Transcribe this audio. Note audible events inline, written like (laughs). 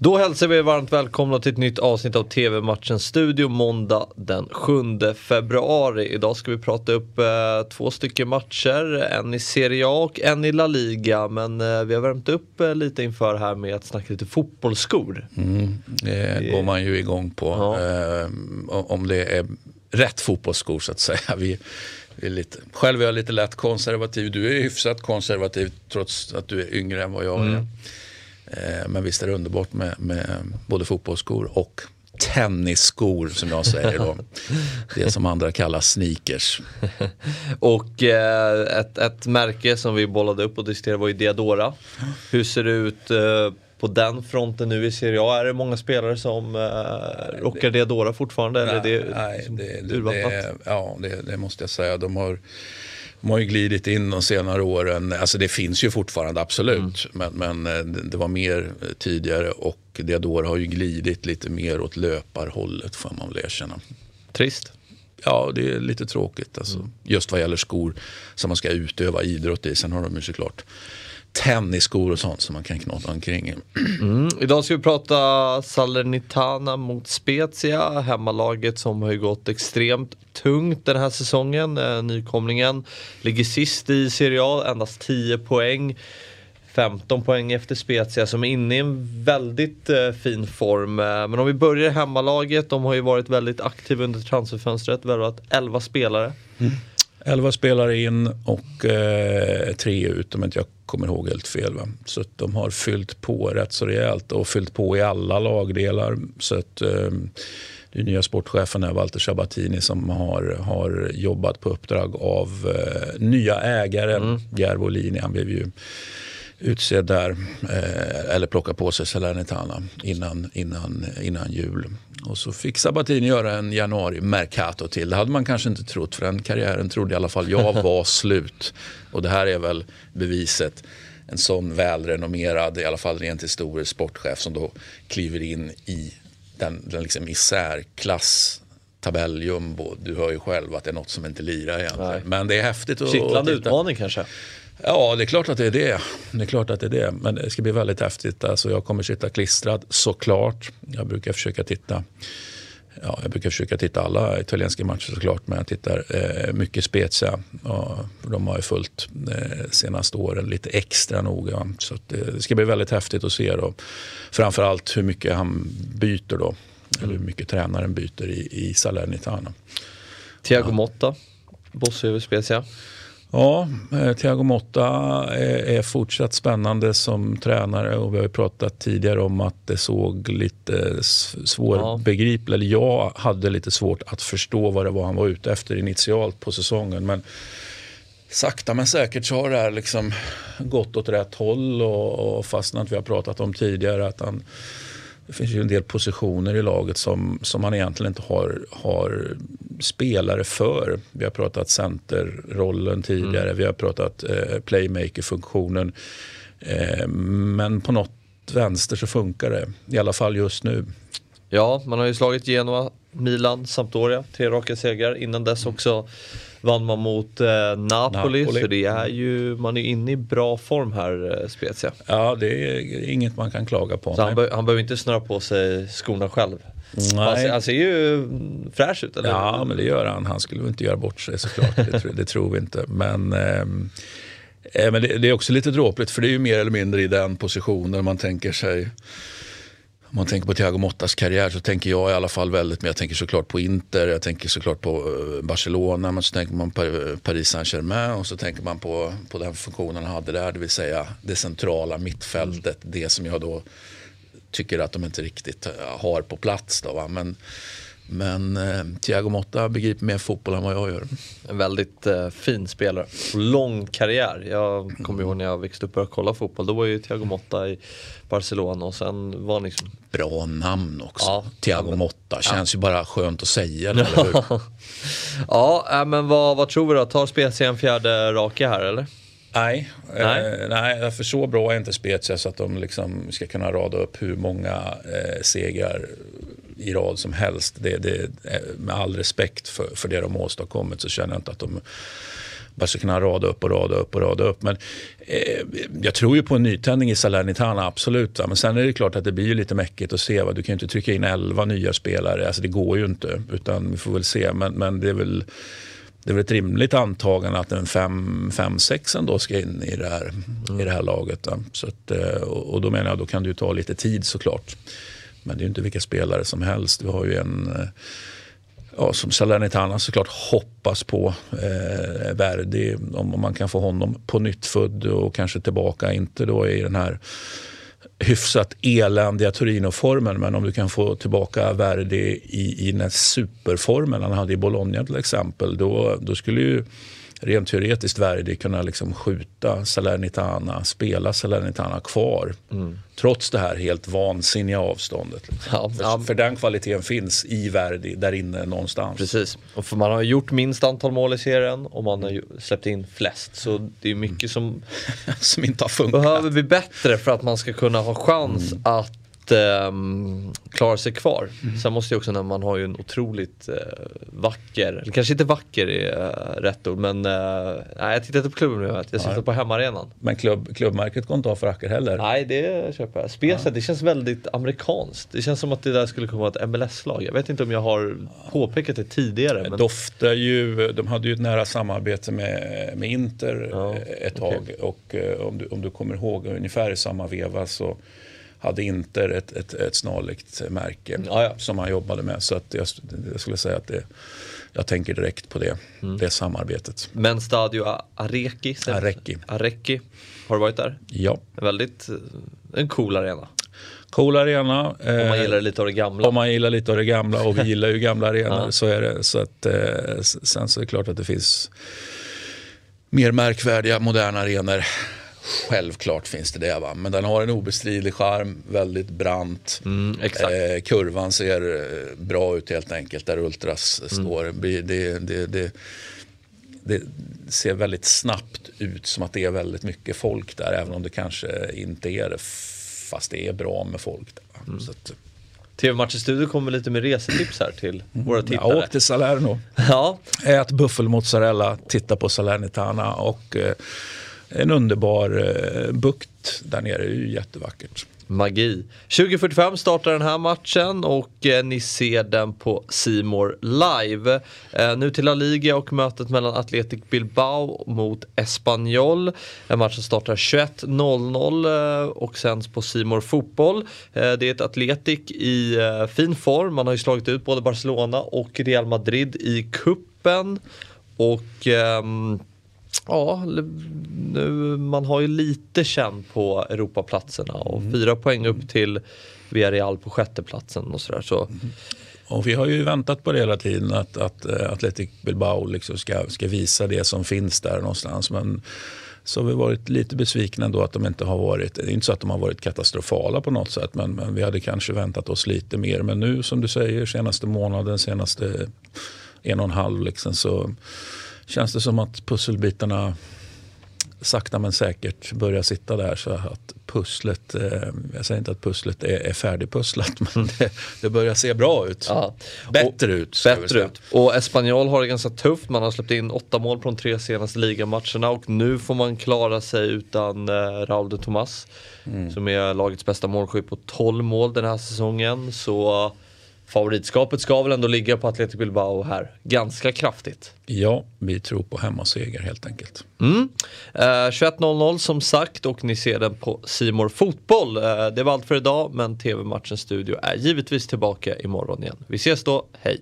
Då hälsar vi er varmt välkomna till ett nytt avsnitt av TV-matchen Studio måndag den 7 februari. Idag ska vi prata upp eh, två stycken matcher, en i Serie A och en i La Liga. Men eh, vi har värmt upp eh, lite inför här med att snacka lite fotbollsskor. Mm, det går man ju igång på. Ja. Eh, om det är rätt fotbollsskor så att säga. Vi är lite, själv är jag lite lätt konservativ. Du är hyfsat konservativ trots att du är yngre än vad jag är. Mm. Eh, men visst är det underbart med, med både fotbollsskor och tennisskor som jag säger då. Det som andra kallar sneakers. (laughs) Och eh, ett, ett märke som vi bollade upp och diskuterade var ju Diadora. Hur ser det ut eh, på den fronten nu i Serie A? Är det många spelare som eh, rockar Diadora fortfarande? eller är det, nej, liksom det, det, det, urvattnat? ja, det, det måste jag säga. De har, de har ju glidit in de senare åren. Alltså det finns ju fortfarande, absolut. Men, men eh, det, var mer eh, tidigare och Diadora har ju glidit lite mer åt löparhållet får man väl erkänna. Trist. Ja, det är lite tråkigt. Alltså. Just vad gäller skor som man ska utöva idrott i. Sen har de ju såklart tennisskor och sånt som man kan knata omkring i. Mm. Idag ska vi prata Salernitana mot Spezia, hemmalaget som har ju gått extremt tungt den här säsongen. Eh, nykomlingen ligger sist i Serie A, endast 10 poäng. 15 poäng efter Spezia som är inne i en väldigt eh, fin form. Eh, men om vi börjar hemmalaget, de har ju varit väldigt aktiva under transferfönstret, värvat 11 spelare. 11 spelare in och eh, tre ut om inte jag kommer ihåg helt fel. Va? Så de har fyllt på rätt så rejält och fyllt på i alla lagdelar. Så att, eh, det är nya sportchefen här, Walter Sabatini som har, har jobbat på uppdrag av eh, nya ägaren mm. Gerbo Lini. Han blev ju utsedd där, eh, eller plocka på sig Salernitana innan, innan, innan jul. Och så fick Sabatini göra en januari Mercato till. Det hade man kanske inte trott för den karriären trodde i alla fall jag (laughs) var slut. Och det här är väl beviset. En sån välrenommerad, i alla fall rent historisk sportchef som då kliver in i den, den liksom i särklass tabelljumbo. Du hör ju själv att det är något som inte lirar egentligen. Nej. Men det är häftigt Kittlande utmaning kanske? Ja, det är klart att det är det. Det är klart att det är det. Men det ska bli väldigt häftigt. Alltså, jag kommer sitta klistrad såklart. Jag brukar försöka titta Ja, jag brukar försöka titta alla italienska matcher såklart, men jag tittar eh, mycket Spezia. Och de har ju följt eh, senaste åren lite extra noga. Så att, eh, det ska bli väldigt häftigt att se då. Framförallt hur mycket han byter då. Eller hur mycket tränaren byter i, i Salernitana. Thiago Motta, boss över Spezia. Ja, eh, Thiago Motta är, fortsatt spännande som tränare och vi har ju pratat tidigare om att det såg lite svårbegripligt, ja. eller jag hade lite svårt att förstå vad det var han var ute efter initialt på säsongen. Men sakta men säkert så har det här liksom gått åt rätt håll och, och fastnat vi har pratat om tidigare att han det finns ju en del positioner i laget som, som man egentligen inte har, har spelare för. Vi har pratat centerrollen tidigare, vi har pratat eh, playmaker-funktionen. Eh, men på något vänster så funkar det, i alla fall just nu. Ja, man har ju slagit Genoa, Milan, Sampdoria, tre raka segrar. Innan dess också vann man mot eh, Napoli, Napoli. så det är ju, man är inne i bra form här, eh, Spezia. Ja, det är inget man kan klaga på. Så han, be- han behöver inte snöra på sig skorna själv. Han Nej. ser, han ser ju mm, fräsch ut, eller Ja, men det gör han. Han skulle väl inte göra bort sig såklart. Det, tror- det tror vi inte. Men, ehm, eh, men det, det är också lite dråpligt för det är ju mer eller mindre i den positionen man tänker sig om man tänker på Thiago Mottas karriär så tänker jag i alla fall väldigt mycket. Jag tänker såklart på Inter, jag tänker såklart på eh, Barcelona, men så tänker man på eh, Paris Saint-Germain och så tänker man på, på den funktionen han hade där, det vill säga det centrala mittfältet. Det som jag då tycker att de inte riktigt eh, har på plats. Då, va? Men, men eh, Thiago Motta begriper mer fotboll än vad jag gör. En väldigt eh, fin spelare. Och Lång karriär. Jag kommer ihåg när jag växte upp och började kolla fotboll. Då var ju Thiago Motta i Barcelona och sen var han liksom Bra namn också. Ja. Thiago Ja, men- Motta, känns ju bara skönt att säga det, eller hur? (laughs) Ja, äh, men vad, vad tror vi då? Tar Spezia en fjärde raka här eller? Nej, Nej. Eh, nej, för så bra är inte Spezia så att de liksom ska kunna rada upp hur många eh, segrar i rad som helst. Det, det, eh, med all respekt för, för det de har åstadkommit så känner jag inte att de bara ska kunna rada upp och rada upp och rada upp. Men eh, jag tror ju på en nytändning i Salernitana, absolut. Men sen är det klart att det blir ju lite mäckigt att se. Va? Du kan ju inte trycka in elva nya spelare, alltså det går ju inte. Utan vi får väl se, men, men det är väl det är väl ett rimligt antagande att en 5-6 ändå ska in i det här, mm. i det här laget. Då. Så att, eh, och då menar jag, då kan det ju ta lite tid såklart. Men det är ju inte vilka spelare som helst. Vi har ju en eh, ja, som Salernitana såklart hoppas på. Eh, Verdi, om, om man kan få honom på nytt född och kanske tillbaka, inte då i den här hyfsat eländiga Torino-formen. Men om du kan få tillbaka Verdi i, i den här superformen han hade i Bologna till exempel. Då, då skulle ju rent teoretiskt Verdi kunna liksom skjuta Salernitana, spela Salernitana kvar. Mm. Trots det här helt vansinniga avståndet. Ja, för, ja. för, den kvaliteten finns i Verdi, där inne någonstans. Precis, och för man har gjort minst antal mål i serien och man har släppt in flest. Så det är mycket som, (laughs) som inte har funkat. behöver bli bättre för att man ska kunna ha chans mm. att um, klarar sig kvar. Mm. Sen måste jag också när man har ju en otroligt uh, vacker, eller kanske inte vacker är uh, rätt ord, men uh, nej, jag tittar inte på klubben nu, jag sitter ja. på hemmaarenan. Men klubb, klubbmärket går inte av för Acker heller? Nej, det köper jag. Spesa, ja. det känns väldigt amerikanskt. Det känns som att det där skulle kunna vara ett MLS-lag. Jag vet inte om jag har påpekat det tidigare. Det men... doftar ju, de hade ju ett nära samarbete med, med Inter ja, ett tag okay. och om, du, om du kommer ihåg ungefär i samma veva så hade Inter ett, ett, ett snarlikt märke ja, ja. som han jobbade med. Så att jag, jag skulle säga att det, jag tänker direkt på det, mm. det samarbetet. Men Stadio Areki, Areki. Areki. Har du varit där? Ja. Väldigt, en cool arena. Cool arena. Om man gillar lite av det gamla. Om man gillar lite av det gamla och vi gillar ju gamla (laughs) arenor ja. så är det. Så att, eh, sen så är det klart att det finns mer märkvärdiga moderna arenor Självklart finns det det, va? men den har en obestridlig charm, väldigt brant. Mm, eh, kurvan ser eh, bra ut helt enkelt, där Ultras mm. står. Det, det, det, det, ser väldigt snabbt ut som att det är väldigt mycket folk där, även om det kanske inte är det, fast det är bra med folk där. Mm. TV-matchstudio kommer lite med resetips här till mm. våra tittare. Ja, åk till Salerno. (laughs) ja. Ät buffelmozzarella, titta på Salernitana och eh, en underbar eh, bukt där nere. Det är ju jättevackert. Magi. 20.45 startar den här matchen och eh, ni ser den på Simor live. Eh, nu till La Liga och mötet mellan Athletic Bilbao mot Espanyol. Eh, matchen startar 21.00 eh, och sänds på Simor Fotboll. Eh, det är ett Athletic i eh, fin form. Man har ju slagit ut både Barcelona och Real Madrid i kuppen och ehm, Ja, nu, man har ju lite känn på Europaplatserna och mm. fyra poäng upp till Villarreal på sjätteplatsen och sådär. Så. Mm. Och vi har ju väntat på det hela tiden att, att uh, Athletic Bilbao liksom ska, ska visa det som finns där någonstans. Men så har vi varit lite besvikna ändå att de inte har varit, det är inte så att de har varit katastrofala på något sätt men, men vi hade kanske väntat oss lite mer. Men nu som du säger senaste månaden, senaste en och en halv liksom, så känns det som att pusselbitarna sakta men säkert börjar sitta där så att pusslet, eh, jag säger inte att pusslet är, är färdigpusslat (laughs) men det, det, börjar se bra ut. Ja. Bättre och, ut. Bättre ut. Och Espanyol har det ganska tufft, man har släppt in åtta mål på de tre senaste ligamatcherna och nu får man klara sig utan eh, Raul de Tomas mm. som är lagets bästa målskytt på 12 mål den här säsongen. Så favoritskapet ska väl ändå ligga på Athletic Bilbao här, ganska kraftigt. Ja, vi tror på hemmaseger helt enkelt. Mm. Eh, 21.00 som sagt och ni ser den på Simor Fotboll. Eh, det var allt för idag men TV-matchens studio är givetvis tillbaka imorgon igen. Vi ses då, hej!